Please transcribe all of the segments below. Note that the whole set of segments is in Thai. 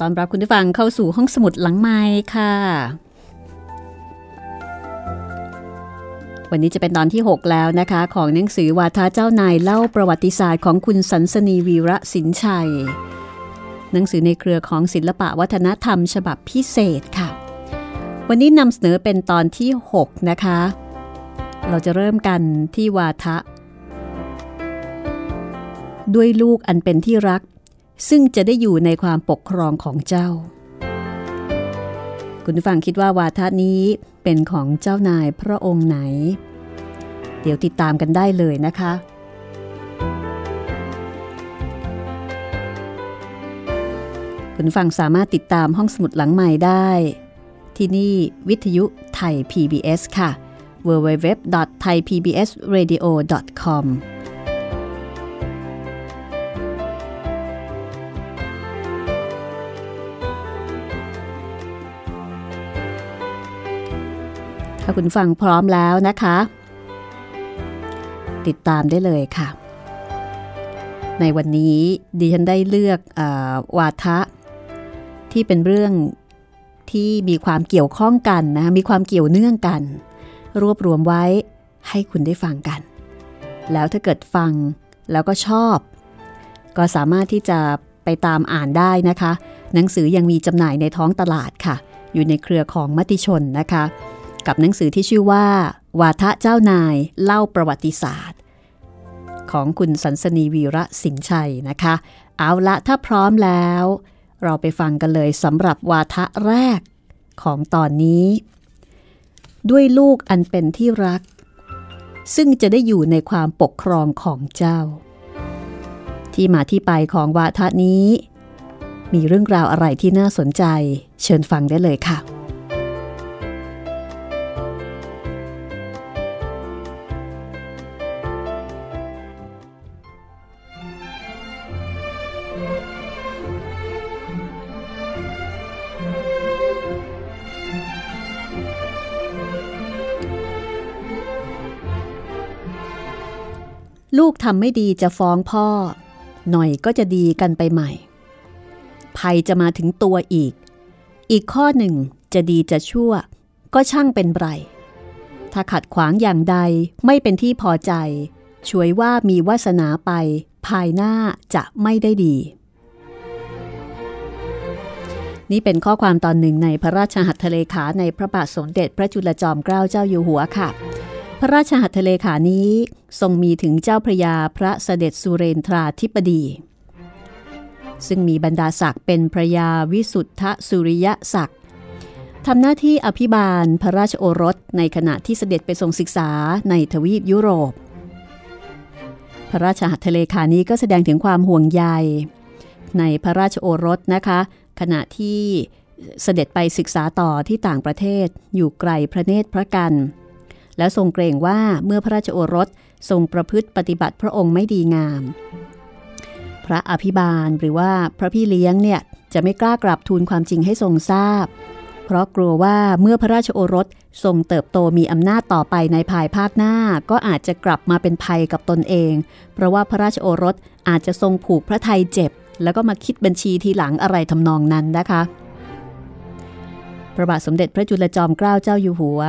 ตอนรับคุณผู้ฟังเข้าสู่ห้องสมุดหลังไม้ค่ะ วันนี้จะเป็นตอนที่ 6 แล้วนะคะ ของหนังสือวาทาเจ้านายเล่าประวัติศาสตร์ของคุณสันสนีวีระสินชัย หนังสือในเครือของศิลปะวัฒนธรรมฉบับพิเศษค่ะ วันนี้นำเสนอเป็นตอนที่ 6 นะคะ เราจะเริ่มกันที่วาทะด้วยลูกอันเป็นที่รัก ซึ่งจะได้อยู่ในความปกครองของเจ้า คุณผู้ฟังคิดว่าวาทะนี้เป็นของเจ้านายพระองค์ไหน เดี๋ยวติดตามกันได้เลยนะคะ คุณฟังสามารถติดตามห้องสมุดหลังใหม่ได้ ที่นี่วิทยุไทย PBS ค่ะ www.thaipbsradio.com าคุณฟังพร้อมแล้วนะคะ ติดตามได้เลยค่ะ ในวันนี้ดิฉันได้เลือกอวาทะ ที่เป็นเรื่องที่มีความเกี่ยวข้องกันนะ มีความเกี่ยวเนื่องกัน รวบรวมไว้ให้คุณได้ฟังกัน แล้วถ้าเกิดฟังแล้วก็ชอบ ก็สามารถที่จะไปตามอ่านได้นะคะ หนังสือยังมีจำหน่ายในท้องตลาดค่ะ อยู่ในเครือของมติชนนะคะ กับหนังสือที่ชื่อว่า วาทะเจ้านายเล่าประวัติศาสตร์ ของคุณสันสนีวีระสินชัยนะคะ เอาละถ้าพร้อมแล้ว เราไปฟังกันเลยสำหรับวาทะแรกของตอนนี้ ด้วยลูกอันเป็นที่รัก ซึ่งจะได้อยู่ในความปกครองของเจ้า ที่มาที่ไปของวาทะนี้ มีเรื่องราวอะไรที่น่าสนใจ เชิญฟังได้เลยค่ะ ลูกทำไม่ดีจะฟ้องพ่อ หน่อยก็จะดีกันไปใหม่ ภัยจะมาถึงตัวอีก อีกข้อหนึ่งจะดีจะชั่ว ก็ช่างเป็นไร ถ้าขัดขวางอย่างใดไม่เป็นที่พอใจ ช่วยว่ามีวาสนาไป ภายหน้าจะไม่ได้ดี นี่เป็นข้อความตอนหนึ่งในพระราชหัตถเลขาในพระบาทสมเด็จพระจุลจอมเกล้าเจ้าอยู่หัวค่ะ พระราชหัตถเลขานี้ ทรงมีถึงเจ้าพระยาพระเสด็จสุเรนทราธิปดี ซึ่งมีบรรดาศักดิ์เป็นพระยาวิสุทธสุริยศักดิ์ทำหน้าที่อภิบาลพระราชโอรสในขณะที่เสด็จไปทรงศึกษาในทวีปยุโรป พระราชหัตถเลขานี้ก็แสดงถึงความห่วงใย ในพระราชโอรสนะคะ ขณะที่เสด็จไปศึกษาต่อที่ต่างประเทศอยู่ไกลพระเนตรพระกัน แล้วทรงเกรงว่าเมื่อพระราชโอรสทรงประพฤติปฏิบัติพระองค์ไม่ดีงาม พระอภิบาลหรือว่าพระพี่เลี้ยงเนี่ยจะไม่กล้ากลับทูลความจริงให้ทรงทราบ เพราะกลัวว่าเมื่อพระราชโอรสทรงเติบโตมีอำนาจต่อไปในภายภาคหน้าก็อาจจะกลับมาเป็นภัยกับตนเอง เพราะว่าพระราชโอรสอาจจะทรงผูกพระไทยเจ็บ แล้วก็มาคิดบัญชีทีหลังอะไรทำนองนั้นนะคะ พระบาทสมเด็จพระจุลจอมเกล้าเจ้าอยู่หัว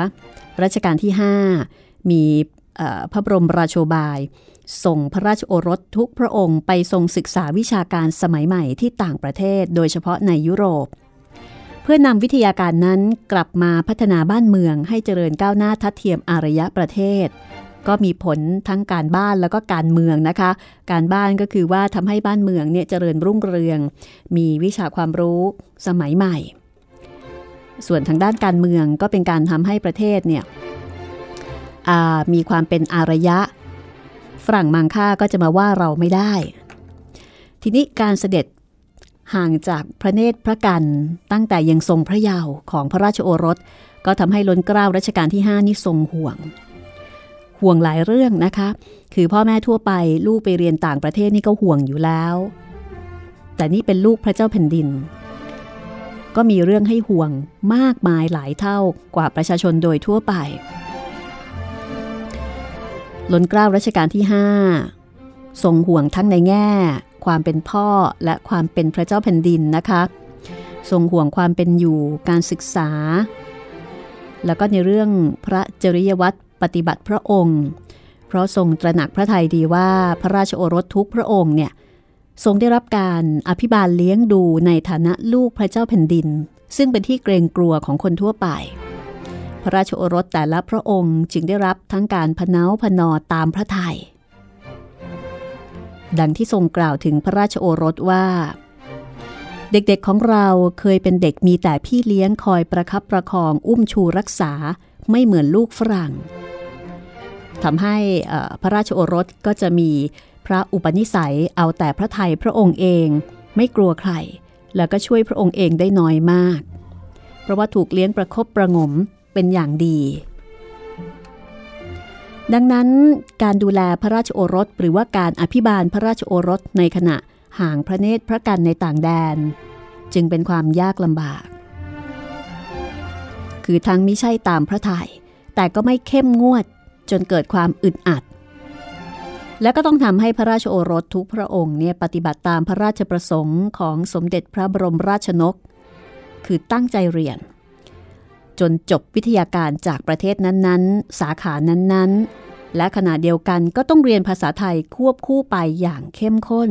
รัชกาลที่ 5 มีพระบรมราโชบาย ส่งพระราชโอรสทุกพระองค์ไปทรงศึกษาวิชาการสมัยใหม่ที่ต่างประเทศ โดยเฉพาะในยุโรป เพื่อนำวิทยาการนั้นกลับมาพัฒนาบ้านเมืองให้เจริญก้าวหน้าทัดเทียมอารยะประเทศ ก็มีผลทั้งการบ้านแล้วก็การเมืองนะคะ การบ้านก็คือว่าทำให้บ้านเมืองเนี่ยเจริญรุ่งเรือง มีวิชาความรู้สมัยใหม่ ส่วนทางด้านการเมืองก็เป็นการทำให้ประเทศเนี่ยมีความเป็นอารยะ ฝรั่งมังค่าก็จะมาว่าเราไม่ได้ ทีนี้การเสด็จห่างจากพระเนตรพระกันตั้งแต่ยังทรงพระเยาว์ของพระราชโอรส ก็ทำให้ล้นเกล้ารัชกาลที่ 5 นี่ทรงห่วง ห่วงหลายเรื่องนะคะ คือพ่อแม่ทั่วไปลูกไปเรียนต่างประเทศนี่ก็ห่วงอยู่แล้ว แต่นี่เป็นลูกพระเจ้าแผ่นดิน ก็มีเรื่องให้ห่วงมากมายหลายเท่ากว่าประชาชนโดยทั่วไปล้นเกล้ารัชกาลที่ 5 ทรงห่วงทั้งในแง่ ความเป็นพ่อและความเป็นพระเจ้าแผ่นดินนะคะทรงห่วงความเป็นอยู่การศึกษา แล้วก็ในเรื่องพระจริยวัตรปฏิบัติพระองค์ เพราะทรงตระหนักพระทัยดีว่าพระราชโอรสทุกพระองค์เนี่ย ทรงได้รับการอภิบาลเลี้ยงดูในฐานะลูกพระเจ้าแผ่นดิน ซึ่งเป็นที่เกรงกลัวของคนทั่วไป พระราชโอรสแต่ละพระองค์จึงได้รับทั้งการพนาพนอตามพระทยัยดังที่ทรงกล่าวถึงพระราชโอรสว่า เด็กๆของเราเคยเป็นเด็กมีแต่พี่เลี้ยงคอยประคับประคองอุ้มชูรักษาไม่เหมือนลูกฝรั่งทำให้พระราชโอรสก็จะมี พระอุปนิสัยเอาแต่พระไทยพระองค์เองไม่กลัวใคร แล้วก็ช่วยพระองค์เองได้น้อยมาก เพราะว่าถูกเลี้ยงประครบประงมเป็นอย่างดี ดังนั้นการดูแลพระราชโอรสหรือว่าการอภิบาลพระราชโอรสในขณะห่างพระเนตรพระกันในต่างแดน จึงเป็นความยากลำบาก คือทั้งมิใช่ตามพระทยัยแต่ก็ไม่เข้มงวดจนเกิดความอึดอัด และก็ต้องทำให้พระราชโอรสทุกพระองค์เนี่ยปฏิบัติตามพระราชประสงค์ของสมเด็จพระบรมราชนก คือตั้งใจเรียน จนจบวิทยาการจากประเทศนั้นๆ สาขานั้นๆ และขณะเดียวกันก็ต้องเรียนภาษาไทยควบคู่ไปอย่างเข้มข้น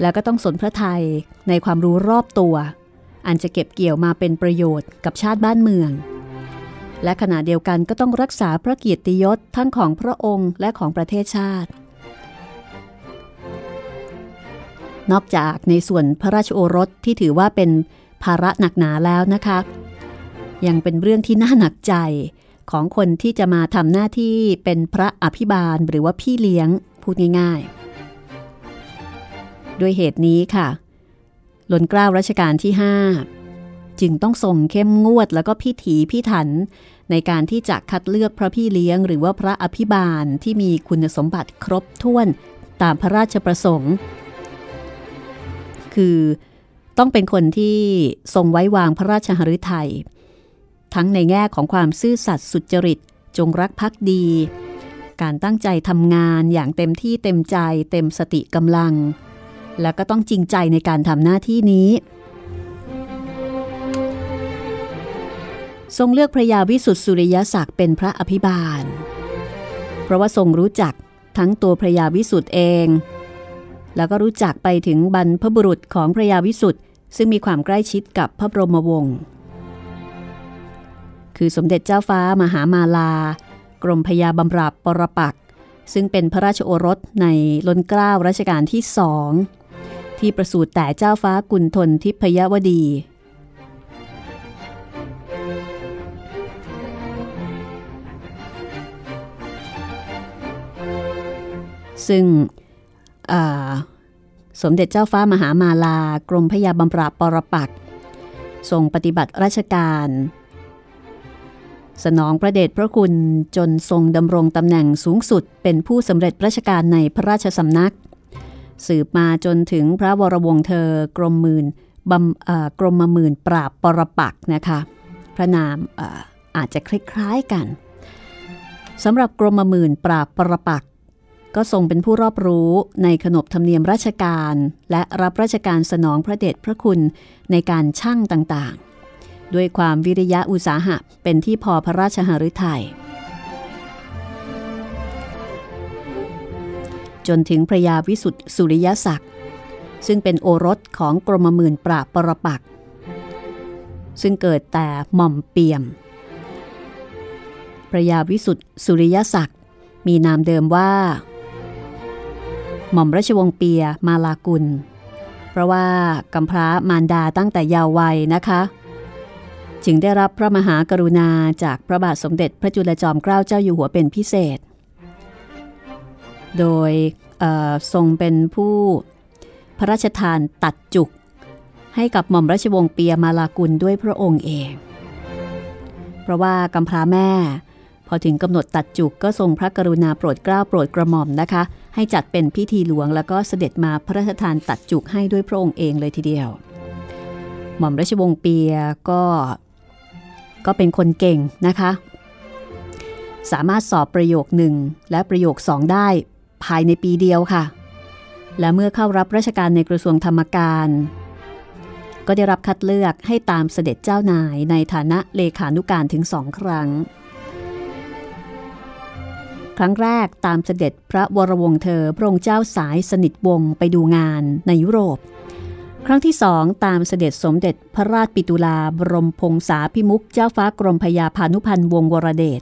แล้วก็ต้องสนพระไทยในความรู้รอบตัว อันจะเก็บเกี่ยวมาเป็นประโยชน์กับชาติบ้านเมือง และขณะเดียวกันก็ต้องรักษาพระเกียรติยศทั้งของพระองค์และของประเทศชาติ นอกจากในส่วนพระราชโอรสที่ถือว่าเป็นภาระหนักหนาแล้วนะคะ ยังเป็นเรื่องที่น่าหนักใจของคนที่จะมาทำหน้าที่เป็นพระอภิบาลหรือว่าพี่เลี้ยงพูดง่ายๆ ด้วยเหตุนี้ค่ะหล้นเกล้ารัชกาลที่ 5 จึงต้องส่งเข้มงวดแล้วก็พิถีพิถัน ในการที่จะคัดเลือกพระพี่เลี้ยง หรือว่าพระอภิบาลที่มีคุณสมบัติครบถ้วนตามพระราชประสงค์ คือต้องเป็นคนที่ทรงไว้วางพระราชหฤทยัยทั้งในแง่ของความซื่อสัตย์สุจริต จงรักภักดี การตั้งใจทำงานอย่างเต็มที่เต็มใจ เต็มสติกำลัง และก็ต้องจริงใจในการทำหน้าที่นี้ ทรงเลือกพระยาวิสุทธิสุริยศักดิ์เป็นพระอภิบาล เพราะว่าทรงรู้จักทั้งตัวพระยาวิสุทธ์เอง แล้วก็รู้จักไปถึงบรรพบุรุษของพระยาวิสุทธ์ซึ่งมีความใกล้ชิดกับพระบรมวงศ์คือสมเด็จเจ้าฟ้ามหามาลา กรมพยาบำราบปรปัก ซึ่งเป็นพระราชโอรสในล้นเกล้ารัชกาลที่สองที่ประสูติแต่เจ้าฟ้ากุณฑลทิพยวดี ซึ่งสมเด็จเจ้าฟ้ามหามาลา กรมพยาบำราปรปักทรงปฏิบัติราชการ สนองพระเดชพระคุณจนทรงดำรงตำแหน่งสูงสุดเป็นผู้สำเร็จราชการในพระราชสำนัก สืบมาจนถึงพระวรวงเธอกรมมื่นกรมมมื่นปราบปรปักนะคะ พระนามอาอาจจะคล้ายๆกันสำหรับกรมมื่นปราบปรปัก ก็ทรงเป็นผู้รอบรู้ในขนบธรรมเนียมราชการ และรับราชการสนองพระเดชพระคุณในการช่างต่างๆ ด้วยความวิริยะอุตสาหะเป็นที่พอพระราชหฤทยัยจนถึงพระยาวิสุทธิสุริยศักดิ์ซึ่งเป็นโอรสของกรมหมื่นปราบปรปัก ซึ่งเกิดแต่หม่อมเปียม พระยาวิสุทธิสุริยศักดิ์มีนามเดิมว่า หม่อมราชวงศ์เปียมาลากุล เพราะว่ากำพร้ามารดาตั้งแต่ยาววัยนะคะ จึงได้รับพระมหากรุณาจากพระบาทสมเด็จพระจุลจอมเกล้าเจ้าอยู่หัวเป็นพิเศษ โดยทรงเป็นผู้พระราชทานตัดจุก ให้กับหม่อมราชวงศ์เปียมาลากุลด้วยพระองค์เอง เพราะว่ากำพร้าแม่ พอถึงกำหนดตัดจุกก็ทรงพระกรุณาโปรดเกล้าโปรดกระหม่อมนะคะ ให้จัดเป็นพิธีหลวงแล้วก็เสด็จมาพระราชทานตัดจุกให้ด้วยพระองค์เองเลยทีเดียว หม่อมราชวงศ์เปียก็ก็เป็นคนเก่งนะคะ สามารถสอบประโยคหนึ่งและประโยคสองได้ภายในปีเดียวค่ะ และเมื่อเข้ารับราชการในกระทรวงธรรมการ ก็ได้รับคัดเลือกให้ตามเสด็จเจ้านายในฐานะเลขานุการถึงสองครั้ง ครั้งแรกตามเสด็จพระวรวงศ์เธอพระองค์เจ้าสายสนิทวงศ์ไปดูงานในยุโรป ครั้งที่สองตามเสด็จสมเด็จพระราชปิตุลาบรมพงษาพิมุกเจ้าฟ้ากรมพยาพานุพันธ์วงวรเดช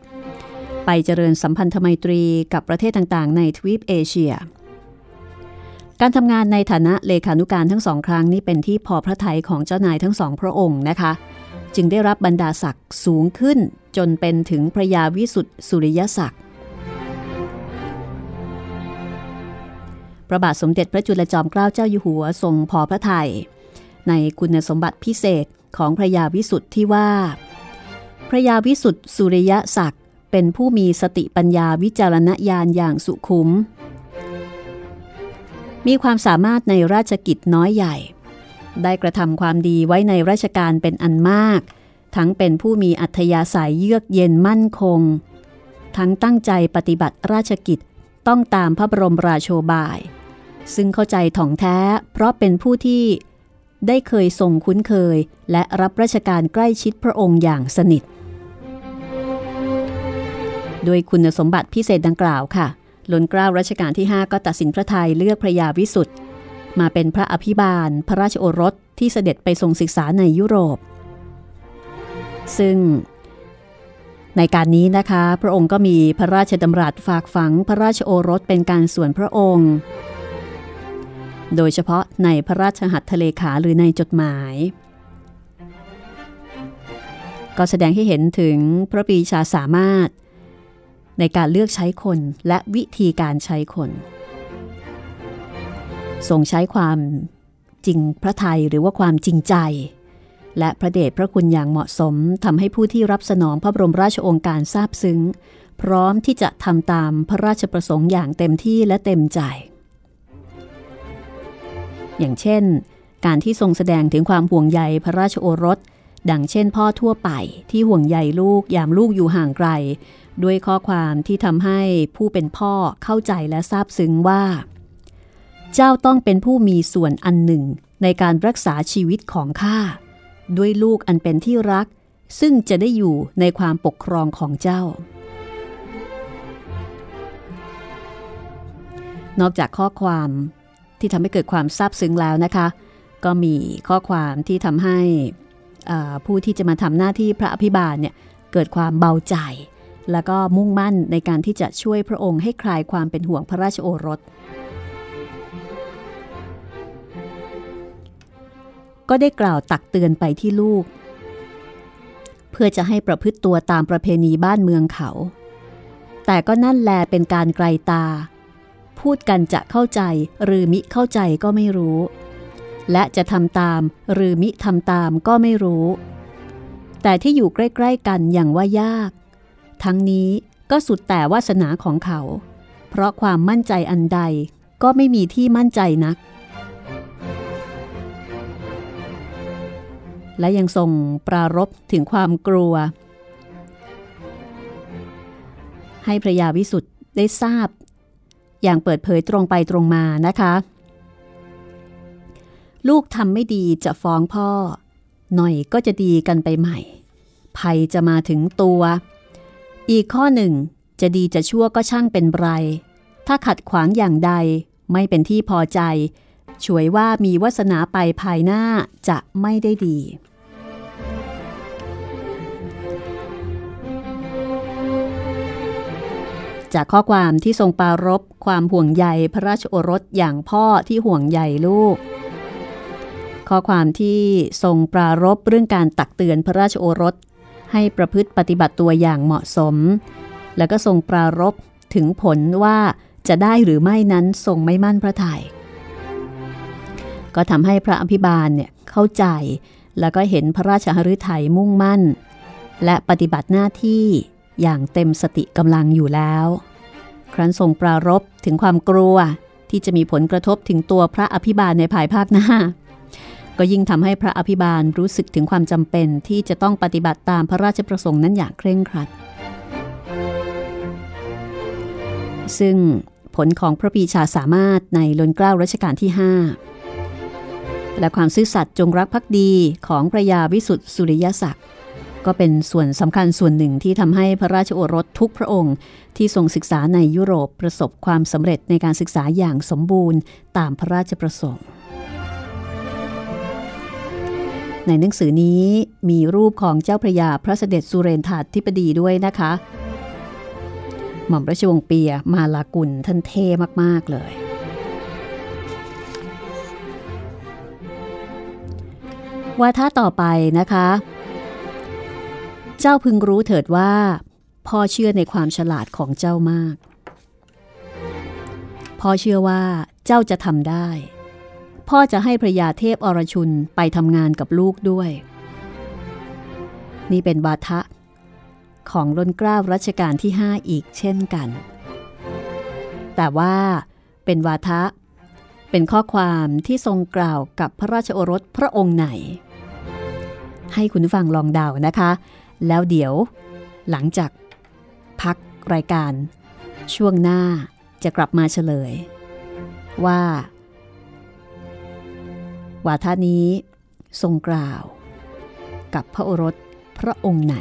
ไปเจริญสัมพันธไมตรีกับประเทศต่างๆ ในทวีปเอเชีย การทำงานในฐานะเลขานุการทั้งสองครั้งนี้เป็นที่พอพระทัยของเจ้านายทั้งสองพระองค์นะคะ จึงได้รับบรรดาศักดิ์สูงขึ้นจนเป็นถึงพระยาวิสุทธิสุริยศักดิ์ ระบาทสมเด็จพระจุลจอมเกล้าเจ้าอยู่หัวทรงพอพระทยัยในคุณสมบัติพิเศษของพระยาวิสุทธิ์ที่ว่า พระยาวิสุทธิ์สุริยะศักดิ์เป็นผู้มีสติปัญญาวิจารณญาณอย่างสุขุม มีความสามารถในราชกิจน้อยใหญ่ ได้กระทำความดีไว้ในราชการเป็นอันมาก ทั้งเป็นผู้มีอัธยาศัยเยือกเย็นมั่นคง ทั้งตั้งใจปฏิบัติราชกิจต้องตามพระบรมราโชบาย ซึ่งเข้าใจถ่องแท้ เพราะเป็นผู้ที่ได้เคยทรงคุ้นเคย และรับราชการใกล้ชิดพระองค์อย่างสนิท โดยคุณสมบัติพิเศษดังกล่าวค่ะล้นเกล้ารัชกาลที่ 5 ก็ตัดสินพระทัยเลือกพระยาวิสุทธ์มาเป็นพระอภิบาล พระราชโอรสที่เสด็จไปทรงศึกษาในยุโรป ซึ่งในการนี้นะคะ พระองค์ก็มีพระราชดำรัสฝากฝังพระราชโอรสเป็นการส่วนพระองค์ โดยเฉพาะในพระราชหัตถเลขาหรือในจดหมาย ก็แสดงให้เห็นถึงพระปีชาสามารถ ในการเลือกใช้คนและวิธีการใช้คนทรงใช้ความจริงพระไทยหรือว่าความจริงใจ และพระเดชพระคุณอย่างเหมาะสมทำให้ผู้ที่รับสนองพระบรมราชโองการทราบซึ้ง พร้อมที่จะทำตามพระราชประสงค์อย่างเต็มที่และเต็มใจ อย่างเช่น การที่ทรงแสดงถึงความห่วงใยพระราชโอรส ดังเช่นพ่อทั่วไปที่ห่วงใยลูกยามลูกอยู่ห่างไกล ด้วยข้อความที่ทำให้ผู้เป็นพ่อเข้าใจและทราบซึ้งว่า เจ้าต้องเป็นผู้มีส่วนอันหนึ่งในการรักษาชีวิตของข้าด้วยลูกอันเป็นที่รัก ซึ่งจะได้อยู่ในความปกครองของเจ้า นอกจากข้อความ ที่ทำให้เกิดความซาบซึ้งแล้วนะคะ ก็มีข้อความที่ทำให้ผู้ที่จะมาทำหน้าที่พระอภิบาลเนี่ยเกิดความเบาใจ แล้วก็มุ่งมั่นในการที่จะช่วยพระองค์ให้คลายความเป็นห่วงพระราชโอรส ก็ได้กล่าวตักเตือนไปที่ลูก เพื่อจะให้ประพฤติตัวตามประเพณีบ้านเมืองเขา แต่ก็นั่นแลเป็นการไกลตา พูดกันจะเข้าใจหรือมิเข้าใจก็ไม่รู้ และจะทำตามหรือมิทำตามก็ไม่รู้ แต่ที่อยู่ใกล้ ๆ กันอย่างว่ายาก ทั้งนี้ก็สุดแต่วาสนาของเขา เพราะความมั่นใจอันใดก็ไม่มีที่มั่นใจนัก และยังทรงปรารบถึงความกลัว ให้พระยาวิสุทธ์ได้ทราบ อย่างเปิดเผยตรงไปตรงมานะคะ ลูกทำไม่ดีจะฟ้องพ่อ หน่อยก็จะดีกันไปใหม่ภัยจะมาถึงตัว อีกข้อหนึ่ง จะดีจะชั่วก็ช่างเป็นไร ถ้าขัดขวางอย่างใดไม่เป็นที่พอใจ ช่วยว่ามีวาสนาไปภายหน้าจะไม่ได้ดี จากข้อความที่ทรงปารบความห่วงใยพระราชโอรสอย่างพ่อที่ห่วงใยลูก ข้อความที่ทรงปรารบเรื่องการตักเตือนพระราชโอรส ให้ประพฤติปฏิบัติตัวอย่างเหมาะสม แล้วก็ทรงปรารบถึงผลว่าจะได้หรือไม่นั้นทรงไม่มั่นพระทยัยก็ทำให้พระอภิบาลเนี่ยเข้าใจแล้วก็เห็นพระราชหฤทัยมุ่งมั่น และปฏิบัติหน้าที่ อย่างเต็มสติกำลังอยู่แล้ว ครั้นทรงปรารบถึงความกลัวที่จะมีผลกระทบถึงตัวพระอภิบาลในภายภาคหน้า ก็ยิ่งทำให้พระอภิบาลรู้สึกถึงความจำเป็นที่จะต้องปฏิบัติตามพระราชประสงค์นั้นอย่างเคร่งครัด ซึ่งผลของพระปีชาสามารถในลนเกล้ารัชกาลที่ 5 และความซื่อสัตย์จงรักภักดีของพระยาวิสุทธิสุริยศักดิ์ ก็เป็นส่วนสำคัญส่วนหนึ่งที่ทำให้พระราชโอรสทุกพระองค์ ที่ทรงศึกษาในยุโรปประสบความสำเร็จในการศึกษาอย่างสมบูรณ์ตามพระราชประสงค์ ในหนังสือนี้มีรูปของเจ้าพระยาพระเสด็จสุเรนทาธิปดีด้วยนะคะ หม่อมราชวงศ์เปียมาลากุลท่านเท่มาก ๆ เลยวาทะต่อไปนะคะ เจ้าพึงรู้เถิดว่า พ่อเชื่อในความฉลาดของเจ้ามาก พ่อเชื่อว่าเจ้าจะทำได้ พ่อจะให้พระยาเทพอรชุนไปทำงานกับลูกด้วย นี่เป็นวาทะ ของล้นกล้าวรัชกาลที่ 5 อีกเช่นกัน แต่ว่าเป็นวาทะ เป็นข้อความที่ทรงกล่าวกับพระราชโอรสพระองค์ไหน ให้คุณฟังลองเดานะคะ แล้วเดี๋ยว หลังจาก พักรายการ ช่วงหน้าจะกลับมาเฉลย ว่า วาทานี้ทรงกล่าว กับพระโอรสพระองค์ไหน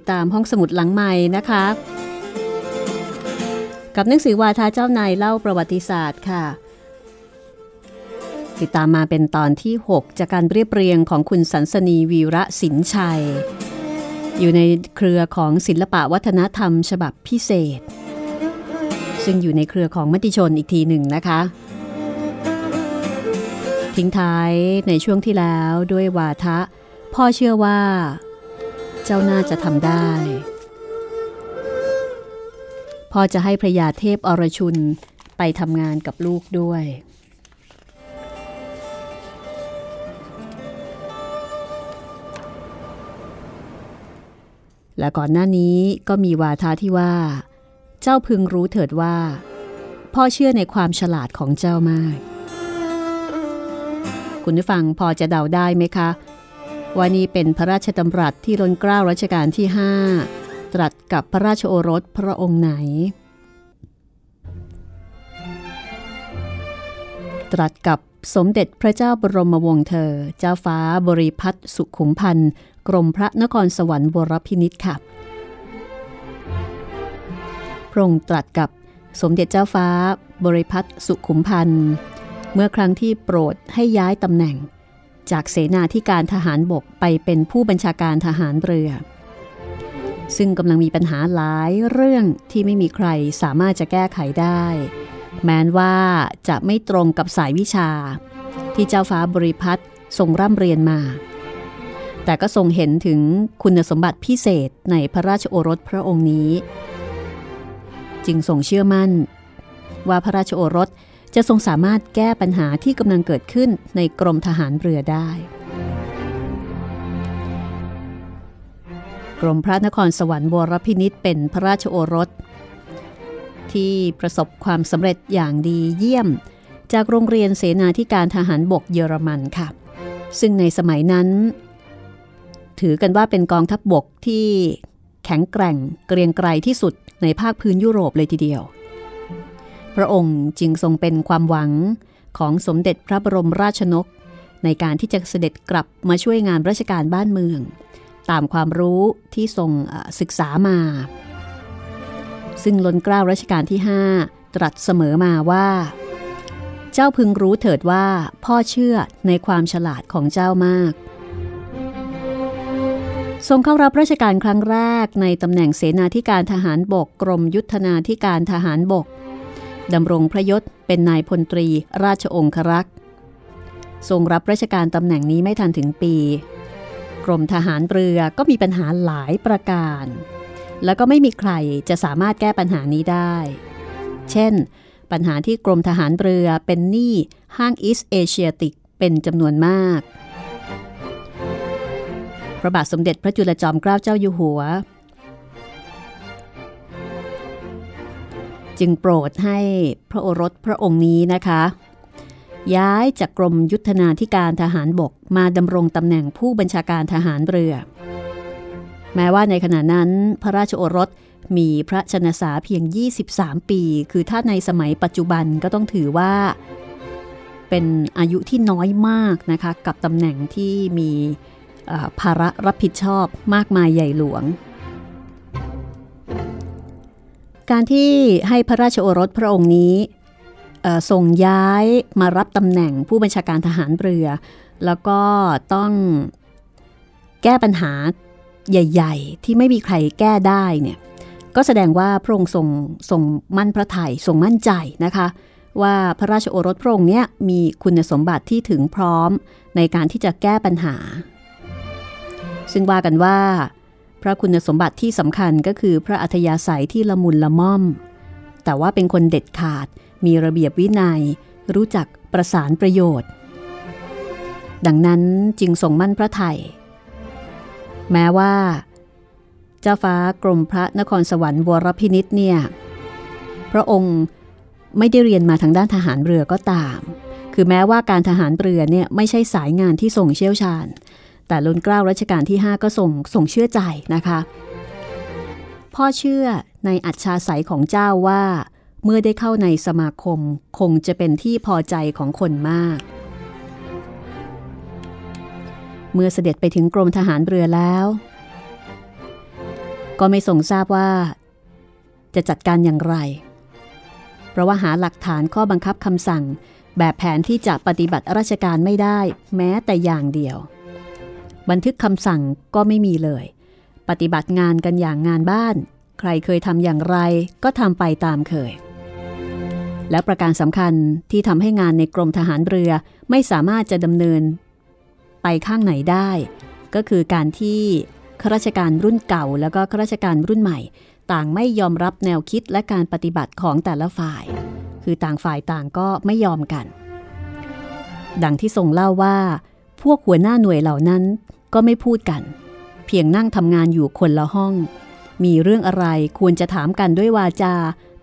ติดตามห้องสมุดหลังใหม่นะคะ กับหนังสือวาทาเจ้านายเล่าประวัติศาสตร์ค่ะ ติดตามมาเป็นตอนที่ 6 จากการเรียบเรียงของคุณสันสนีวีระสินชัย อยู่ในเครือของศิลปะวัฒนธรรม ฉบับพิเศษ ซึ่งอยู่ในเครือของมติชนอีกทีหนึ่งนะคะทิ้งท้ายในช่วงที่แล้วด้วยวาทะ พ่อเชื่อว่า จ้าน่าจะทำได้ พ่อจะให้พระยาเทพอรชุนไปทำงานกับลูกด้วย และก่อนหน้านี้ก็มีวาทาที่ว่า เจ้าพึงรู้เถิดว่า พ่อเชื่อในความฉลาดของเจ้ามาก คุณผู้ฟังพอจะเดาได้ไหมคะ ว่านี่เป็นพระราชดำรัสที่รนเกล้ารัชกาลที่ 5 ตรัสกับพระราชโอรสพระองค์ไหน ตรัสกับสมเด็จพระเจ้าบรมวงศ์เธอ เจ้าฟ้าบริพัตรสุขุมพันธ์ กรมพระนครสวรรค์วรพินิษฐ์ค่ะ พระองค์ตรัสกับสมเด็จเจ้าฟ้า บริพัตรสุขุมพันธ์ เมื่อครั้งที่โปรดให้ย้ายตำแหน่ง จากเสนาธิการทหารบกไปเป็นผู้บัญชาการทหารเรือ ซึ่งกำลังมีปัญหาหลายเรื่องที่ไม่มีใครสามารถจะแก้ไขได้ แม้นว่าจะไม่ตรงกับสายวิชา ที่เจ้าฟ้าบริพัตรทรงร่ำเรียนมา แต่ก็ทรงเห็นถึงคุณสมบัติพิเศษในพระราชโอรสพระองค์นี้ จึงทรงเชื่อมั่น ว่าพระราชโอรส จะทรงสามารถแก้ปัญหาที่กำลังเกิดขึ้นในกรมทหารเรือได้ กรมพระนครสวรรค์วรพินิษเป็นพระราชโอรส ที่ประสบความสำเร็จอย่างดีเยี่ยม จากโรงเรียนเสนาธิการทหารบกเยอรมันค่ะ ซึ่งในสมัยนั้น ถือกันว่าเป็นกองทัพบบกที่แข็งแกร่งเกรียงไกรที่สุดในภาคพื้นยุโรปเลยทีเดียว พระองค์จึงทรงเป็นความหวังของสมเด็จพระบรมราชนก ในการที่จะเสด็จกลับมาช่วยงานราชการบ้านเมือง ตามความรู้ที่ทรงศึกษามา ซึ่งล้นเกล้ารัชกาลที่ 5 ตรัสเสมอมาว่า เจ้าพึงรู้เถิดว่าพ่อเชื่อในความฉลาดของเจ้ามาก ทรงเข้ารับราชการครั้งแรกในตำแหน่งเสนาธิการทหารบกกรมยุทธนาธิการทหารบก ดำรงพระยศเป็นนายพลตรีราชองครักษ์ทรงรับราชการตำแหน่งนี้ไม่ทันถึงปี กรมทหารเรือก็มีปัญหาหลายประการ แล้วก็ไม่มีใครจะสามารถแก้ปัญหานี้ได้ เช่น ปัญหาที่กรมทหารเรือเป็นหนี้ห้างอีสเอเชียติกเป็นจำนวนมาก พระบาทสมเด็จพระจุลจอมเกล้าเจ้าอยู่หัว จึงโปรดให้พระโอรสพระองค์นี้นะคะ ย้ายจากกรมยุทธนาธิการทหารบกมาดำรงตำแหน่งผู้บัญชาการทหารเรือ แม้ว่าในขณะนั้นพระราชโอรสมีพระชนสาเพียง 23 ปี คือถ้าในสมัยปัจจุบันก็ต้องถือว่า เป็นอายุที่น้อยมากนะคะกับตำแหน่งที่มีภาระรับผิดชอบมากมายใหญ่หลวง การที่ให้พระราชโอรสพระองค์นี้ส่งย้ายมารับตำแหน่งผู้บัญชาการทหารเรือ แล้วก็ต้องแก้ปัญหาใหญ่ ๆ ที่ไม่มีใครแก้ได้เนี่ยก็แสดงว่าพระองค์ทรงทรงมั่นพระไทยทรงมั่นใจนะคะ ว่าพระราชโอรสพระองค์เนี้ยมีคุณสมบัติที่ถึงพร้อมในการที่จะแก้ปัญหา ซึ่งว่ากันว่า พระคุณสมบัติที่สำคัญก็คือพระอัธยาศัยที่ละมุนละม่อม แต่ว่าเป็นคนเด็ดขาด มีระเบียบวินัย รู้จักประสานประโยชน์ ดังนั้นจึงทรงมั่นพระไทย แม้ว่า เจ้าฟ้ากรมพระนครสวรรค์วรพินิษเนี่ย พระองค์ไม่ได้เรียนมาทางด้านทหารเรือก็ตาม คือแม้ว่าการทหารเรือเนี่ยไม่ใช่สายงานที่ทรงเชี่ยวชาญ แต่ล้นเกล้ารัชกาลที่ 5 ก็ส่งส่งเชื่อใจนะคะ พ่อเชื่อในอัจฉริยของเจ้าว่า เมื่อได้เข้าในสมาคมคงจะเป็นที่พอใจของคนมาก เมื่อเสด็จไปถึงกรมทหารเรือแล้ว ก็ไม่ทรงทราบว่า จะจัดการอย่างไร เพราะว่าหาหลักฐานข้อบังคับคำสั่ง แบบแผนที่จะปฏิบัติราชการไม่ได้ แม้แต่อย่างเดียว บันทึกคำสั่งก็ไม่มีเลย ปฏิบัติงานกันอย่างงานบ้าน ใครเคยทำอย่างไรก็ทำไปตามเคย และประการสำคัญที่ทำให้งานในกรมทหารเรือไม่สามารถจะดำเนิน ไปข้างไหนได้ ก็คือการที่ข้าราชการรุ่นเก่า แล้วก็ข้าราชการรุ่นใหม่ ต่างไม่ยอมรับแนวคิดและการปฏิบัติของแต่ละฝ่าย คือต่างฝ่ายต่างก็ไม่ยอมกัน ดังที่ทรงเล่าว่า พวกหัวหน้าหน่วยเหล่านั้น ก็ไม่พูดกัน เพียงนั่งทำงานอยู่คนละห้อง มีเรื่องอะไรควรจะถามกันด้วยวาจา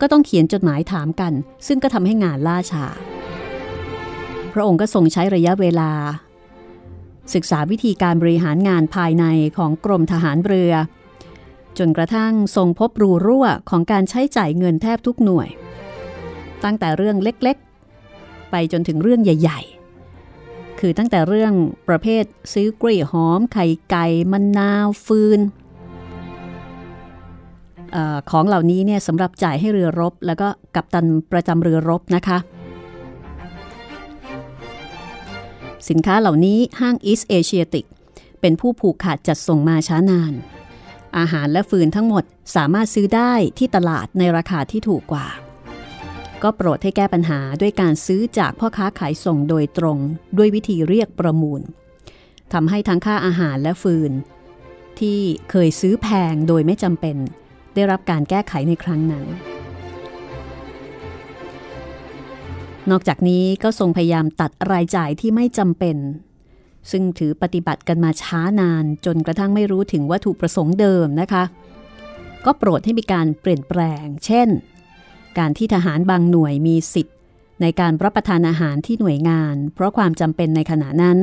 ก็ต้องเขียนจดหมายถามกัน ซึ่งก็ทำให้งานล่าช้าพระองค์ก็ทรงใช้ระยะเวลา ศึกษาวิธีการบริหารงานภายในของกรมทหารเรือ จนกระทั่งทรงพบรูรั่วของการใช้จ่ายเงินแทบทุกหน่วย ตั้งแต่เรื่องเล็กๆ ไปจนถึงเรื่องใหญ่ ๆ คือตั้งแต่เรื่องประเภทซื้อกล้วยหอม ไข่ไก่มะนนาวฟืนอของเหล่านี้เนี่ยสำหรับจ่ายให้เรือรบ แล้วก็กัปตันประจำเรือรบนะคะ สินค้าเหล่านี้ห้างอีสเอเชียติกเป็นผู้ผูกขาดจัดส่งมาช้านาน อาหารและฟืนทั้งหมดสามารถซื้อได้ที่ตลาดในราคาที่ถูกกว่า ก็โปรดให้แก้ปัญหาด้วยการซื้อจากพ่อค้าขายส่งโดยตรง ด้วยวิธีเรียกประมูลทำให้ทั้งค่าอาหารและฟืน ที่เคยซื้อแพงโดยไม่จำเป็น ได้รับการแก้ไขในครั้งนั้น นอกจากนี้ก็ทรงพยายามตัดรายจ่ายที่ไม่จำเป็น ซึ่งถือปฏิบัติกันมาช้านานจนกระทั่งไม่รู้ถึงวัตถุประสงค์เดิมนะคะ ก็โปรดให้มีการเปลี่ยนแปลง เช่น การที่ทหารบางหน่วยมีสิทธิ์ ในการรับประทานอาหารที่หน่วยงาน เพราะความจำเป็นในขณะนั้น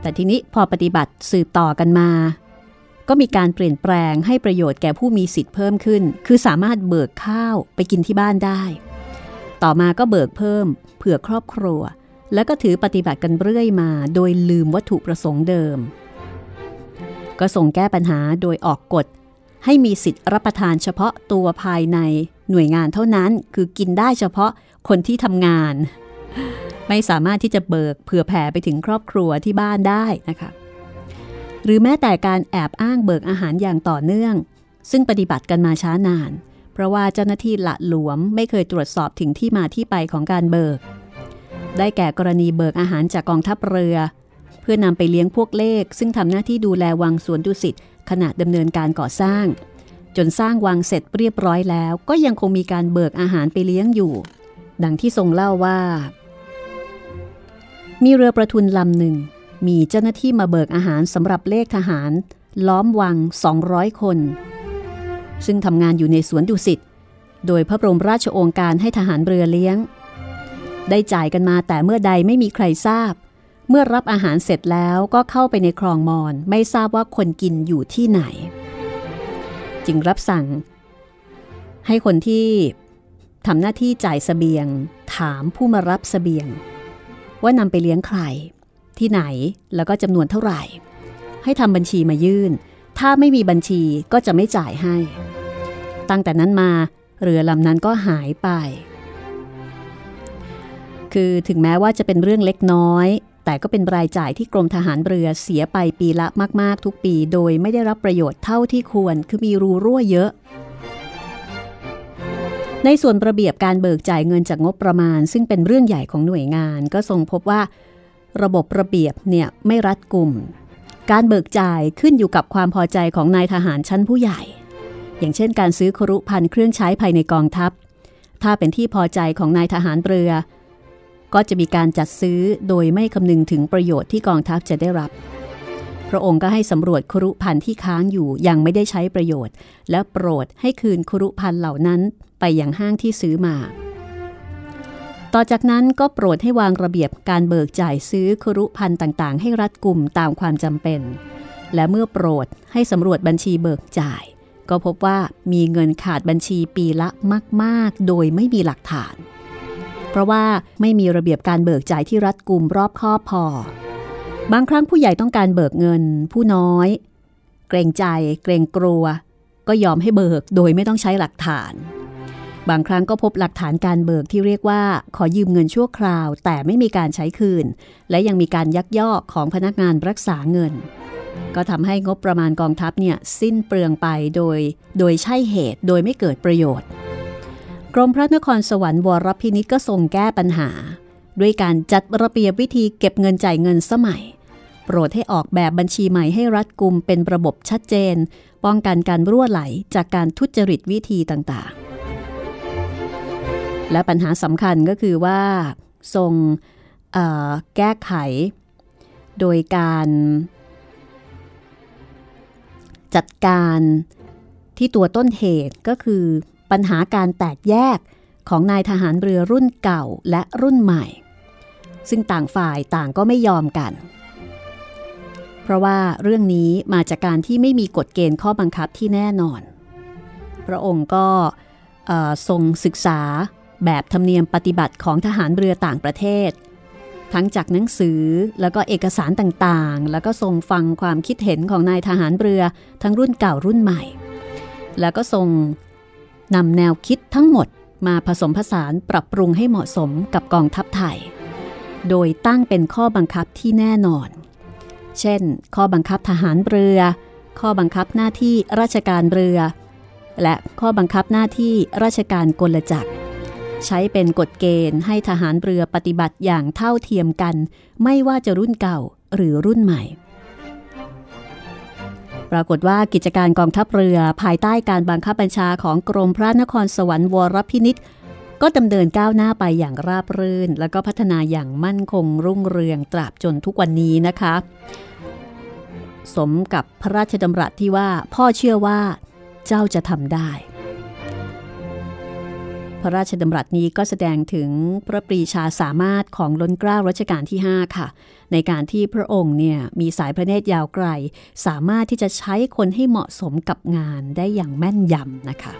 แต่ทีนี้พอปฏิบัติสืบต่อกันมา ก็มีการเปลี่ยนแปลงให้ประโยชน์แก่ผู้มีสิทธิ์เพิ่มขึ้น คือสามารถเบิกข้าวไปกินที่บ้านได้ ต่อมาก็เบิกเพิ่มเผื่อครอบครัว แล้วก็ถือปฏิบัติกันเรื่อยมา โดยลืมวัตถุประสงค์เดิม ก็ส่งแก้ปัญหาโดยออกกฎให้มีสิทธิ์รับประทานเฉพาะตัวภายใน หน่วยงานเท่านั้นคือกินได้เฉพาะคนที่ทำงาน ไม่สามารถที่จะเบิกเผื่อแผ่ไปถึงครอบครัวที่บ้านได้นะคะหรือแม้แต่การแอบอ้างเบิกอาหารอย่างต่อเนื่อง ซึ่งปฏิบัติกันมาช้านาน เพราะว่าเจ้าหน้าที่ละหลวมไม่เคยตรวจสอบถึงที่มาที่ไปของการเบิก ได้แก่กรณีเบิกอาหารจากกองทัพเรือ เพื่อนำไปเลี้ยงพวกเลข ซึ่งทำหน้าที่ดูแลวังสวนดุสิตขณะดำเนินการก่อสร้าง จนสร้างวังเสร็จเรียบร้อยแล้ว ก็ยังคงมีการเบิกอาหารไปเลี้ยงอยู่ ดังที่ทรงเล่าว่า มีเรือประทุนลำหนึ่ง มีเจ้าหน้าที่มาเบิกอาหารสำหรับเลขทหาร ล้อมวัง 200 คน ซึ่งทำงานอยู่ในสวนดุสิตโดยพระบรมราชโองการให้ทหารเรือเลี้ยง ได้จ่ายกันมาแต่เมื่อใดไม่มีใครทราบ เมื่อรับอาหารเสร็จแล้วก็เข้าไปในคลองมอน ไม่ทราบว่าคนกินอยู่ที่ไหน จึงรับสั่ง ให้คนที่ทำหน้าที่จ่ายสเสบียง ถามผู้มารับสเสบียง ว่านำไปเลี้ยงใคร ที่ไหนแล้วก็จำนวนเท่าไหร่ ให้ทำบัญชีมายื่น ถ้าไม่มีบัญชีก็จะไม่จ่ายให้ ตั้งแต่นั้นมาเรือลำนั้นก็หายไป คือถึงแม้ว่าจะเป็นเรื่องเล็กน้อย แต่ก็เป็นรายจ่ายที่กรมทหารเรือเสียไปปีละมาก ๆ ทุกปี โดยไม่ได้รับประโยชน์เท่าที่ควร คือมีรูรั่วเยอะ ในส่วนระเบียบการเบิกจ่ายเงินจากงบประมาณ ซึ่งเป็นเรื่องใหญ่ของหน่วยงาน ก็ทรงพบว่า ระบบระเบียบเนี่ยไม่รัดกุม การเบิกจ่ายขึ้นอยู่กับความพอใจของนายทหารชั้นผู้ใหญ่ อย่างเช่น การซื้อครุพันเครื่องใช้ภายในกองทัพ ถ้าเป็นที่พอใจของนายทหารเรือ ก็จะมีการจัดซื้อโดยไม่คำนึงถึงประโยชน์ที่กองทัพจะได้รับ พระองค์ก็ให้สำรวจครุพันธ์ที่ค้างอยู่ยังไม่ได้ใช้ประโยชน์ และโปรดให้คืนครุพันธ์เหล่านั้นไปยังห้างที่ซื้อมา ต่อจากนั้นก็โปรดให้วางระเบียบการเบิกจ่ายซื้อครุพันธ์ต่างๆ ให้รัดกลุ่มตามความจำเป็น และเมื่อโปรดให้สำรวจบัญชีเบิกจ่าย ก็พบว่ามีเงินขาดบัญชีปีละมาก ๆ โดยไม่มีหลักฐาน เพราะว่าไม่มีระเบียบการเบิกจ่ายที่รัดกุมรอบคอบพอ บางครั้งผู้ใหญ่ต้องการเบิกเงิน ผู้น้อย เกรงใจ เกรงกลัว ก็ยอมให้เบิกโดยไม่ต้องใช้หลักฐาน บางครั้งก็พบหลักฐานการเบิกที่เรียกว่า ขอยืมเงินชั่วคราว แต่ไม่มีการใช้คืน และยังมีการยักยอกของพนักงานรักษาเงิน ก็ทำให้งบประมาณกองทัพเนี่ยสิ้นเปลืองไปโดย โดยใช่เหตุโดยไม่เกิดประโยชน์ กรมพระนครสวรรค์วรพินิจก็ทรงแก้ปัญหา ด้วยการจัดระเบียบวิธีเก็บเงินจ่ายเงินสมัย โปรดให้ออกแบบบัญชีใหม่ให้รัดกุมเป็นระบบชัดเจน ป้องกันการรั่วไหลจากการทุจริตวิธีต่างๆ และปัญหาสำคัญก็คือว่า ทรงแก้ไข โดยการจัดการที่ตัวต้นเหตุก็คือ ปัญหาการแตกแยกของนายทหารเรือรุ่นเก่าและรุ่นใหม่ ซึ่งต่างฝ่ายต่างก็ไม่ยอมกัน เพราะว่าเรื่องนี้มาจากการที่ไม่มีกฎเกณฑ์ข้อบังคับที่แน่นอน พระองค์ก็ทรงศึกษาแบบธรรมเนียมปฏิบัติของทหารเรือต่างประเทศ ทั้งจากหนังสือแล้วก็เอกสารต่างๆ แล้วก็ทรงฟังความคิดเห็นของนายทหารเรือทั้งรุ่นเก่ารุ่นใหม่ แล้วก็ทรง นำแนวคิดทั้งหมดมาผสมผสานปรับปรุงให้เหมาะสมกับกองทัพไทย โดยตั้งเป็นข้อบังคับที่แน่นอน เช่น ข้อบังคับทหารเรือ ข้อบังคับหน้าที่ราชการเรือ และข้อบังคับหน้าที่ราชการกลจักร ใช้เป็นกฎเกณฑ์ให้ทหารเรือปฏิบัติอย่างเท่าเทียมกัน ไม่ว่าจะรุ่นเก่าหรือรุ่นใหม่ รากฏว่ากิจการกองทัพเรือภายใต้การบังคับบัญชาของกรมพระนครสวรรค์วรพินิษก็ดำเนินก้าวหน้าไปอย่างราบรื่น แล้วก็พัฒนาอย่างมั่นคงรุ่งเรืองตราบจนทุกวันนี้นะคะ สมกับพระราชดำรัสที่ว่าพ่อเชื่อว่าเจ้าจะทำได้ พระราชดำรัสนี้ก็แสดงถึงพระปรีชาสามารถของล้นเกล้ารัชกาลที่ 5 ค่ะ ในการที่พระองค์เนี่ยมีสายพระเนตรยาวไกล สามารถที่จะใช้คนให้เหมาะสมกับงานได้อย่างแม่นยำนะคะ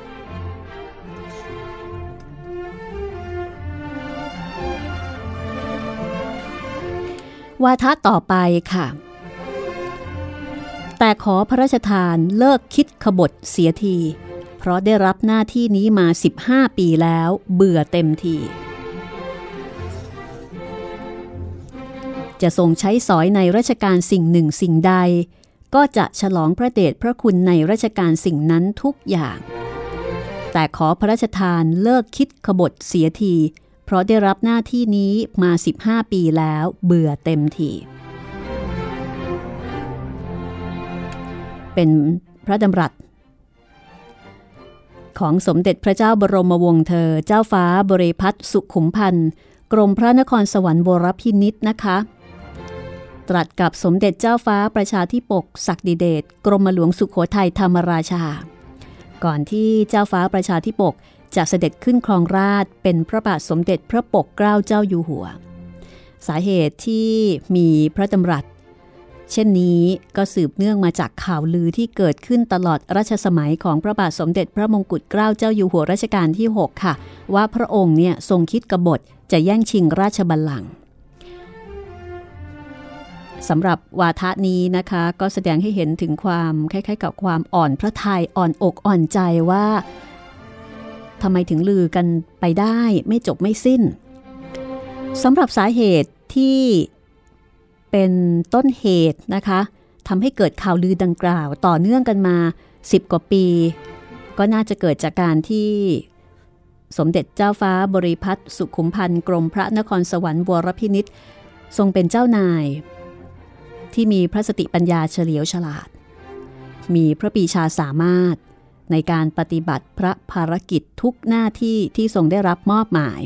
วาทะต่อไปค่ะ แต่ขอพระราชทานเลิกคิดขบฏเสียที เพราะได้รับหน้าที่นี้มา 15 ปีแล้ว เบื่อเต็มที จะทรงใช้สอยในราชการสิ่งหนึ่งสิ่งใด ก็จะฉลองพระเดชพระคุณในราชการสิ่งนั้นทุกอย่าง แต่ขอพระราชทานเลิกคิดขบฏเสียที เพราะได้รับหน้าที่นี้มา 15 ปีแล้วเบื่อเต็มที เป็นพระดำรัส ของสมเด็จพระเจ้าบรมวงศ์เธอ เจ้าฟ้าบริพัตรสุขุมพันธ์กรมพระนครสวรรค์บรพินิษนะคะ ตรัสกับสมเด็จเจ้าฟ้าประชาธิปกศักดิเดชกรมหลวงสุขโขทัยธรรมราชา ก่อนที่เจ้าฟ้าประชาธิปกจะเสด็จขึ้นครองราชเป็นพระบาทสมเด็จพระปกเกล้าเจ้าอยู่หัว สาเหตุที่มีพระดำรัส เช่นนี้ก็สืบเนื่องมาจากข่าวลือที่เกิดขึ้นตลอดรัชสมัยของพระบาทสมเด็จพระมงกุฎเกล้าเจ้าอยู่หัวรัชกาลที่ 6 ค่ะ ว่าพระองค์เนี่ยทรงคิดกบฏจะแย่งชิงราชบัลลังก์สำหรับวาทะนี้นะคะ ก็แสดงให้เห็นถึงความคล้ายๆ กับความอ่อนพระทัยอ่อนอกอ่อนใจว่าทำไมถึงลือกันไปได้ไม่จบไม่สิ้นสำหรับสาเหตุที่ เป็นต้นเหตุนะคะทำให้เกิดข่าวลือดังกล่าวต่อเนื่องกันมา 10 กว่าปี ก็น่าจะเกิดจากการที่ สมเด็จเจ้าฟ้าบริพัตรสุขุมพันธ์กรมพระนครสวรรค์วรพินิษทรงเป็นเจ้านาย ที่มีพระสติปัญญาเฉลียวฉลาด มีพระปีชาสามารถในการปฏิบัติพระภารกิจทุกหน้าที่ที่ทรงได้รับมอบหมาย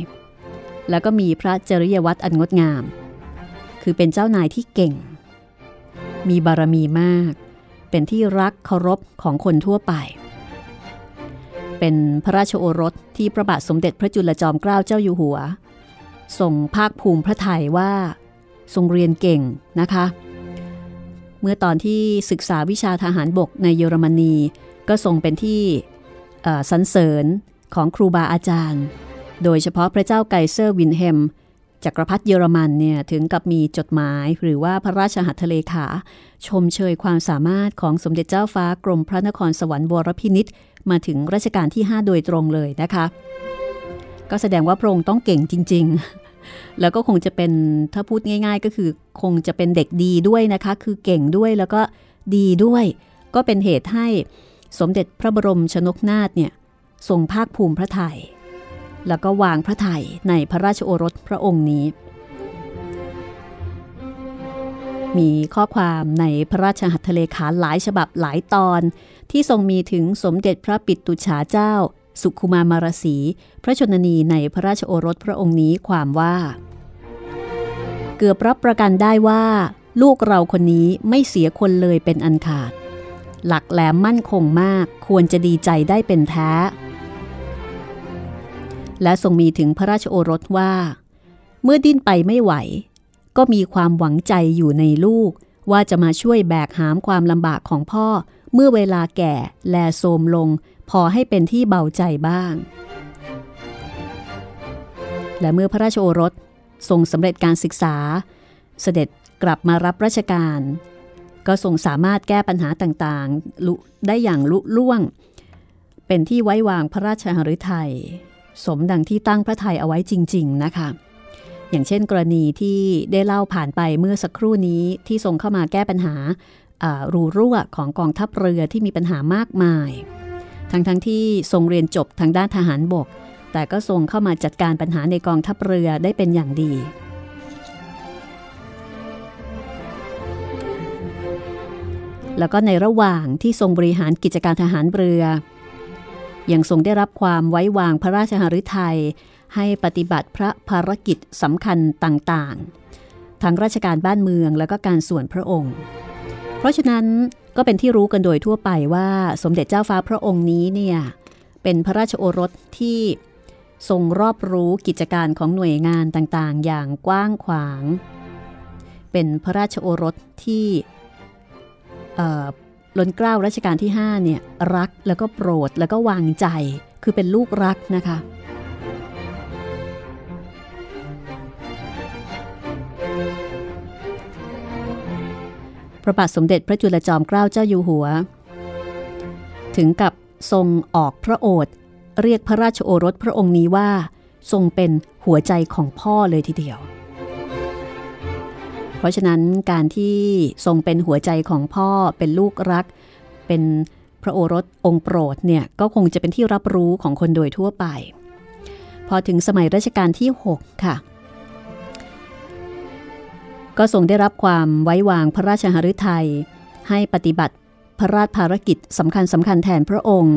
แล้วก็มีพระจริยวัตรอันงดงาม คือเป็นเจ้านายที่เก่ง มีบารมีมาก เป็นที่รักเคารพของคนทั่วไป เป็นพระราชโอรสที่พระบาทสมเด็จพระจุลจอมเกล้าเจ้าอยู่หัวทรงภาคภูมิพระไทยว่าทรงเรียนเก่งนะคะ เมื่อตอนที่ศึกษาวิชาทหารบกในเยอรมนีก็ทรงเป็นที่สรรเสริญของครูบาอาจารย์ โดยเฉพาะพระเจ้าไกเซอร์วิลเฮล์ม จักรพรรดิเยอรมันเนี่ยถึงกับมีจดหมายหรือว่าพระราชหัตถเลขา ชมเชยความสามารถของสมเด็จเจ้าฟ้ากรมพระนครสวรรค์วรพินิตมาถึงรัชกาลที่ 5 โดยตรงเลยนะคะ ก็แสดงว่าพระองค์ต้องเก่งจริง ๆ แล้วก็คงจะเป็นถ้าพูดง่าย ๆ ก็คือคงจะเป็นเด็กดีด้วยนะคะ คือเก่งด้วยแล้วก็ดีด้วย ก็เป็นเหตุให้สมเด็จพระบรมชนกนาถเนี่ยทรงภาคภูมิพระไทย แล้วก็วางพระไทยในพระราชโอรสพระองค์นี้ มีข้อความในพระราชหัตถเลขาหลายฉบับหลายตอน ที่ทรงมีถึงสมเด็จพระปิตุฉาเจ้า สุขุมามารสี พระชนนีในพระราชโอรสพระองค์นี้ความว่า เกือบรับประกันได้ว่า ลูกเราคนนี้ไม่เสียคนเลยเป็นอันขาด หลักแหลมมั่นคงมากควรจะดีใจได้เป็นแท้ และทรงมีถึงพระราชโอรสว่า เมื่อดิ้นไปไม่ไหว ก็มีความหวังใจอยู่ในลูก ว่าจะมาช่วยแบกหามความลำบากของพ่อ เมื่อเวลาแก่แลโทมลง พอให้เป็นที่เบาใจบ้าง และเมื่อพระราชโอรสทรงสำเร็จการศึกษา เสด็จกลับมารับราชการ ก็ทรงสามารถแก้ปัญหาต่างๆ ได้อย่างลุล่วง เป็นที่ไว้วางพระราชหฤทัย สมดังที่ตั้งพระไทยเอาไว้จริง ๆ นะคะ อย่างเช่นกรณีที่ได้เล่าผ่านไปเมื่อสักครู่นี้ที่ทรงเข้ามาแก้ปัญหารูรั่วของกองทัพเรือที่มีปัญหามากมาย ทั้งๆทที่ทรงเรียนจบทางด้านทหารบก แต่ก็ทรงเข้ามาจัดการปัญหาในกองทัพเรือได้เป็นอย่างดีแล้วก็ในระหว่างที่ทรงบริหารกิจการทหารเรือ ยังทรงได้รับความไว้วางพระราชหฤทัยให้ปฏิบัติพระภารกิจสำคัญต่างๆ ทั้งราชการบ้านเมืองและก็การส่วนพระองค์ เพราะฉะนั้นก็เป็นที่รู้กันโดยทั่วไปว่าสมเด็จเจ้าฟ้าพระองค์นี้เนี่ยเป็นพระราชโอรสที่ทรงรอบรู้กิจการของหน่วยงานต่างๆ อย่างกว้างขวาง เป็นพระราชโอรสที่ ล้นเกล้ารัชกาลที่5เนี่ยรักแล้วก็โปรดแล้วก็วางใจ คือเป็นลูกรักนะคะ พระบาทสมเด็จพระจุลจอมเกล้าเจ้าอยู่หัว ถึงกับทรงออกพระโอษฐ์เรียกพระราชโอรสพระองค์นี้ว่า ทรงเป็นหัวใจของพ่อเลยทีเดียว เพราะฉะนั้นการที่ทรงเป็นหัวใจของพ่อเป็นลูกรัก เป็นพระโอรสองค์โปรดเนี่ยก็คงจะเป็นที่รับรู้ของคนโดยทั่วไป พอถึงสมัยรัชกาลที่ 6 ค่ะ ก็ทรงได้รับความไว้วางพระราชหฤทัยให้ปฏิบัติพระราชภารกิจสำคัญสำคัญแทนพระองค์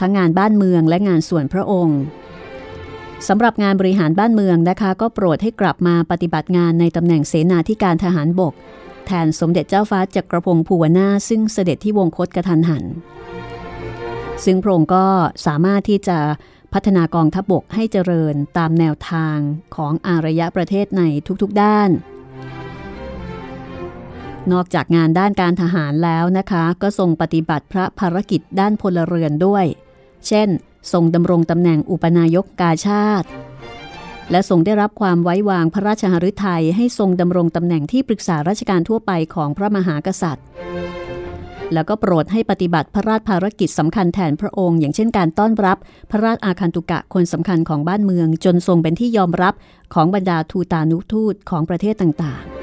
ทั้งงานบ้านเมืองและงานส่วนพระองค์ สำหรับงานบริหารบ้านเมืองนะคะ ก็โปรดให้กลับมาปฏิบัติงานในตำแหน่งเสนาธิการทหารบก แทนสมเด็จเจ้าฟ้าจักรพงศ์ภูวนาซึ่งเสด็จที่วงคตกระทันหัน ซึ่งพระองค์ก็สามารถที่จะพัฒนากองทัพบบกให้เจริญตามแนวทางของอารยะประเทศในทุกๆด้าน นอกจากงานด้านการทหารแล้วนะคะ ก็ทรงปฏิบัติพระภารกิจด้านพลเรือนด้วย เช่น ทรงดำรงตำแหน่งอุปนายกกาชาติ และทรงได้รับความไว้วางพระราชหฤทัยให้ทรงดำรงตำแหน่งที่ปรึกษาราชการทั่วไปของพระมหากษัตริย์ แล้วก็โปรดให้ปฏิบัติพระราชภารกิจสำคัญแทนพระองค์ อย่างเช่นการต้อนรับพระราชอาคันตุกะคนสำคัญของบ้านเมือง จนทรงเป็นที่ยอมรับของบรรดาทูตานุทูตของประเทศต่างๆ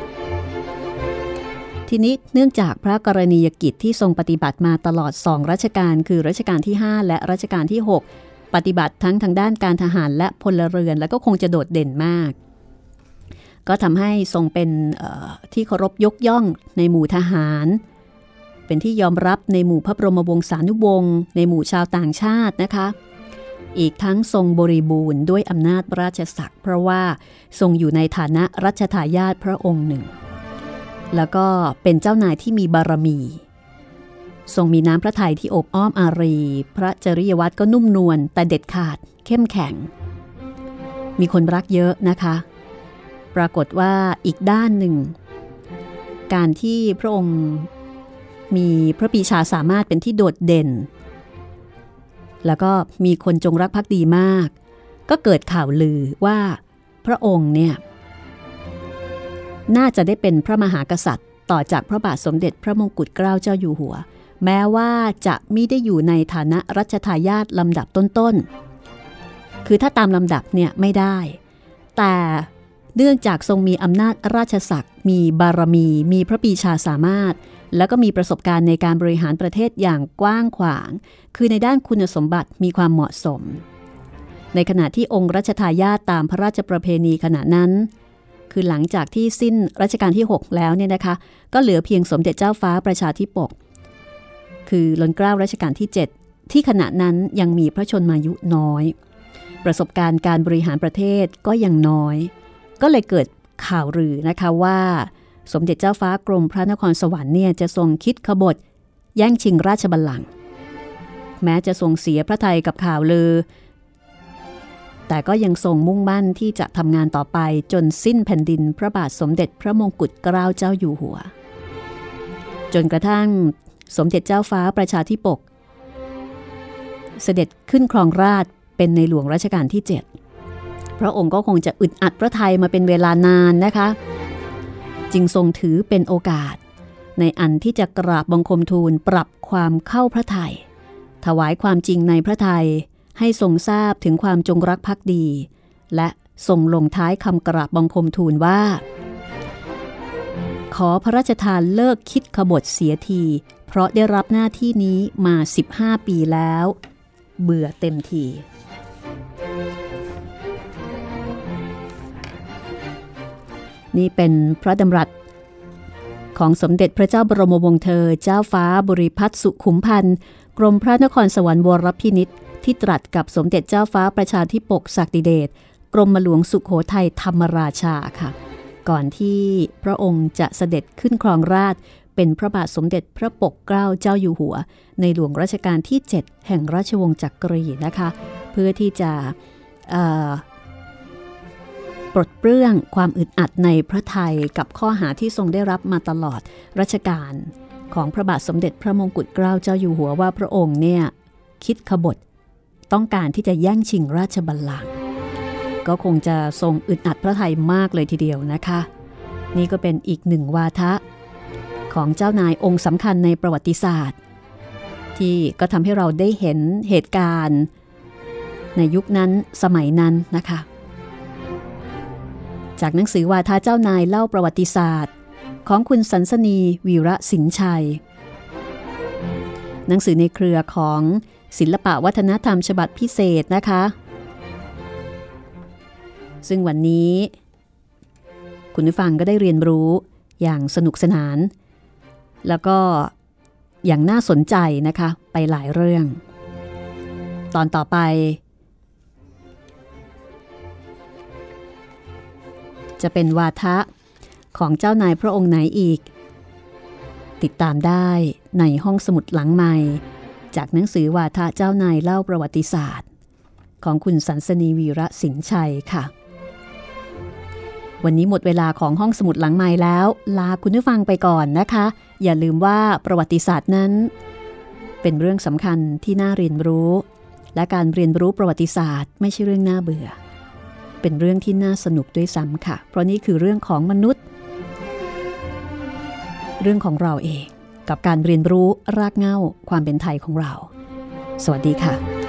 ทีนี้เนื่องจากพระกรณียกิจที่ทรงปฏิบัติมาตลอดสองรัชกาลคือรัชกาลที่ 5 และรัชกาลที่ 6 ปฏิบัติทั้งทางด้านการทหารและพลเรือน แล้วก็คงจะโดดเด่นมาก ก็ทำให้ทรงเป็นที่เคารพยกย่องในหมู่ทหาร เป็นที่ยอมรับในหมู่พระบรมวงศานุวงศ์ในหมู่ชาวต่างชาตินะคะอีกทั้งทรงบริบูรณ์ด้วยอำนาจราชศักดิ์เพราะว่าทรงอยู่ในฐานะรัชทายาทพระองค์หนึ่ง แล้วก็เป็นเจ้านายที่มีบารมี ทรงมีน้ำพระทัยที่อบอ้อมอารี พระจริยวัตรก็นุ่มนวลแต่เด็ดขาด เข้มแข็ง มีคนรักเยอะนะคะ ปรากฏว่าอีกด้านหนึ่ง การที่พระองค์มีพระปีชาสามารถเป็นที่โดดเด่น แล้วก็มีคนจงรักภักดีมาก ก็เกิดข่าวลือว่าพระองค์เนี่ย น่าจะได้เป็นพระมหากษัตริย์ ต่อจากพระบาทสมเด็จพระมงกุฎเกล้าเจ้าอยู่หัว แม้ว่าจะไม่ได้อยู่ในฐานะรัชทายาทลำดับต้นๆ คือถ้าตามลำดับเนี่ยไม่ได้ แต่เนื่องจากทรงมีอำนาจราชศักดิ์มีบารมี มีพระปีชาสามารถ แล้วก็มีประสบการณ์ในการบริหารประเทศอย่างกว้างขวาง คือในด้านคุณสมบัติมีความเหมาะสม ในขณะที่องค์รัชทายาทตามพระราชประเพณีขณะนั้น คือหลังจากที่สิ้นรัชกาลที่ 6 แล้วเนี่ยนะคะ ก็เหลือเพียงสมเด็จเจ้าฟ้าประชาธิปก คือล้นเกล้ารัชกาลที่ 7 ที่ขณะนั้นยังมีพระชนมายุน้อย ประสบการณ์การบริหารประเทศก็ยังน้อย ก็เลยเกิดข่าวลือนะคะว่า สมเด็จเจ้าฟ้ากรมพระนครสวรรค์เนี่ยจะทรงคิดขบฏแย่งชิงราชบัลลังก์แม้จะทรงเสียพระทัยกับข่าวลือ แต่ก็ยังทรงมุ่งมั่นที่จะทำงานต่อไปจนสิ้นแผ่นดินพระบาทสมเด็จพระมงกุฎเกล้าเจ้าอยู่หัว จนกระทั่งสมเด็จเจ้าฟ้าประชาธิปก เสด็จขึ้นครองราชเป็นในหลวงรัชกาลที่ 7 พระองค์ก็คงจะอึดอัดพระไทยมาเป็นเวลานานนะคะ จึงทรงถือเป็นโอกาส ในอันที่จะกราบบังคมทูลปรับความเข้าพระไทย ถวายความจริงในพระไทย ให้ทรงทราบถึงความจงรักภักดี และทรงลงท้ายคำกราบบังคมทูลว่า ขอพระราชทานเลิกคิดขบฏเสียที เพราะได้รับหน้าที่นี้มา 15 ปีแล้ว เบื่อเต็มทีนี่เป็นพระดำรัส ของสมเด็จพระเจ้าบรมวงศ์เธอ เจ้าฟ้าบริพัตรสุขุมพันธ์ กรมพระนครสวรรค์วรพินิษ ที่ตรัสกับสมเด็จเจ้าฟ้าประชาธิปกศักดิเดชกรมหลวงสุขโขทัยธรรมราชาค่ะ ก่อนที่พระองค์จะเสด็จขึ้นครองราชเป็นพระบาทสมเด็จพระปกเกล้าเจ้าอยู่หัว ในหลวงรัชกาลที่ 7 แห่งราชวงศ์จักรีนะคะ เพื่อที่จะปลดเปลื้องความอึดอัดในพระไทยกับข้อหาที่ทรงได้รับมาตลอดรัชกาลของพระบาทสมเด็จพระมงกุฎเกล้าเจ้าอยู่หัวว่าพระองค์เนี่ยคิดขบฏ ต้องการที่จะแย่งชิงราชบัลลังก์ก็คงจะทรงอึดอัดพระไทยมากเลยทีเดียวนะคะ นี่ก็เป็นอีกหนึ่งวาทะ ของเจ้านายองค์สำคัญในประวัติศาสตร์ ที่ก็ทำให้เราได้เห็นเหตุการณ์ ในยุคนั้นสมัยนั้นนะคะ จากหนังสือวาทาเจ้านายเล่าประวัติศาสตร์ ของคุณสันสนีวีระสินชัย หนังสือในเครือของ ศิลปะวัฒนธรรมฉบับพิเศษนะคะ ซึ่งวันนี้ คุณผู้ฟังก็ได้เรียนรู้อย่างสนุกสนาน แล้วก็อย่างน่าสนใจนะคะไปหลายเรื่อง ตอนต่อไป จะเป็นวาทะของเจ้านายพระองค์ไหนอีก ติดตามได้ในห้องสมุดหลังใหม่ จากหนังสือวาทะเจ้านายเล่าประวัติศาสตร์ ของคุณสันสนีวีระสินชัยค่ะ วันนี้หมดเวลาของห้องสมุดหลังใหม่แล้ว ลาคุณผู้ฟังไปก่อนนะคะ อย่าลืมว่าประวัติศาสตร์นั้น เป็นเรื่องสำคัญที่น่าเรียนรู้ และการเรียนรู้ประวัติศาสตร์ ไม่ใช่เรื่องน่าเบื่อ เป็นเรื่องที่น่าสนุกด้วยซ้ำค่ะ เพราะนี่คือเรื่องของมนุษย์ เรื่องของเราเอง กับการเรียนรู้รากเหง้าความเป็นไทยของเรา สวัสดีค่ะ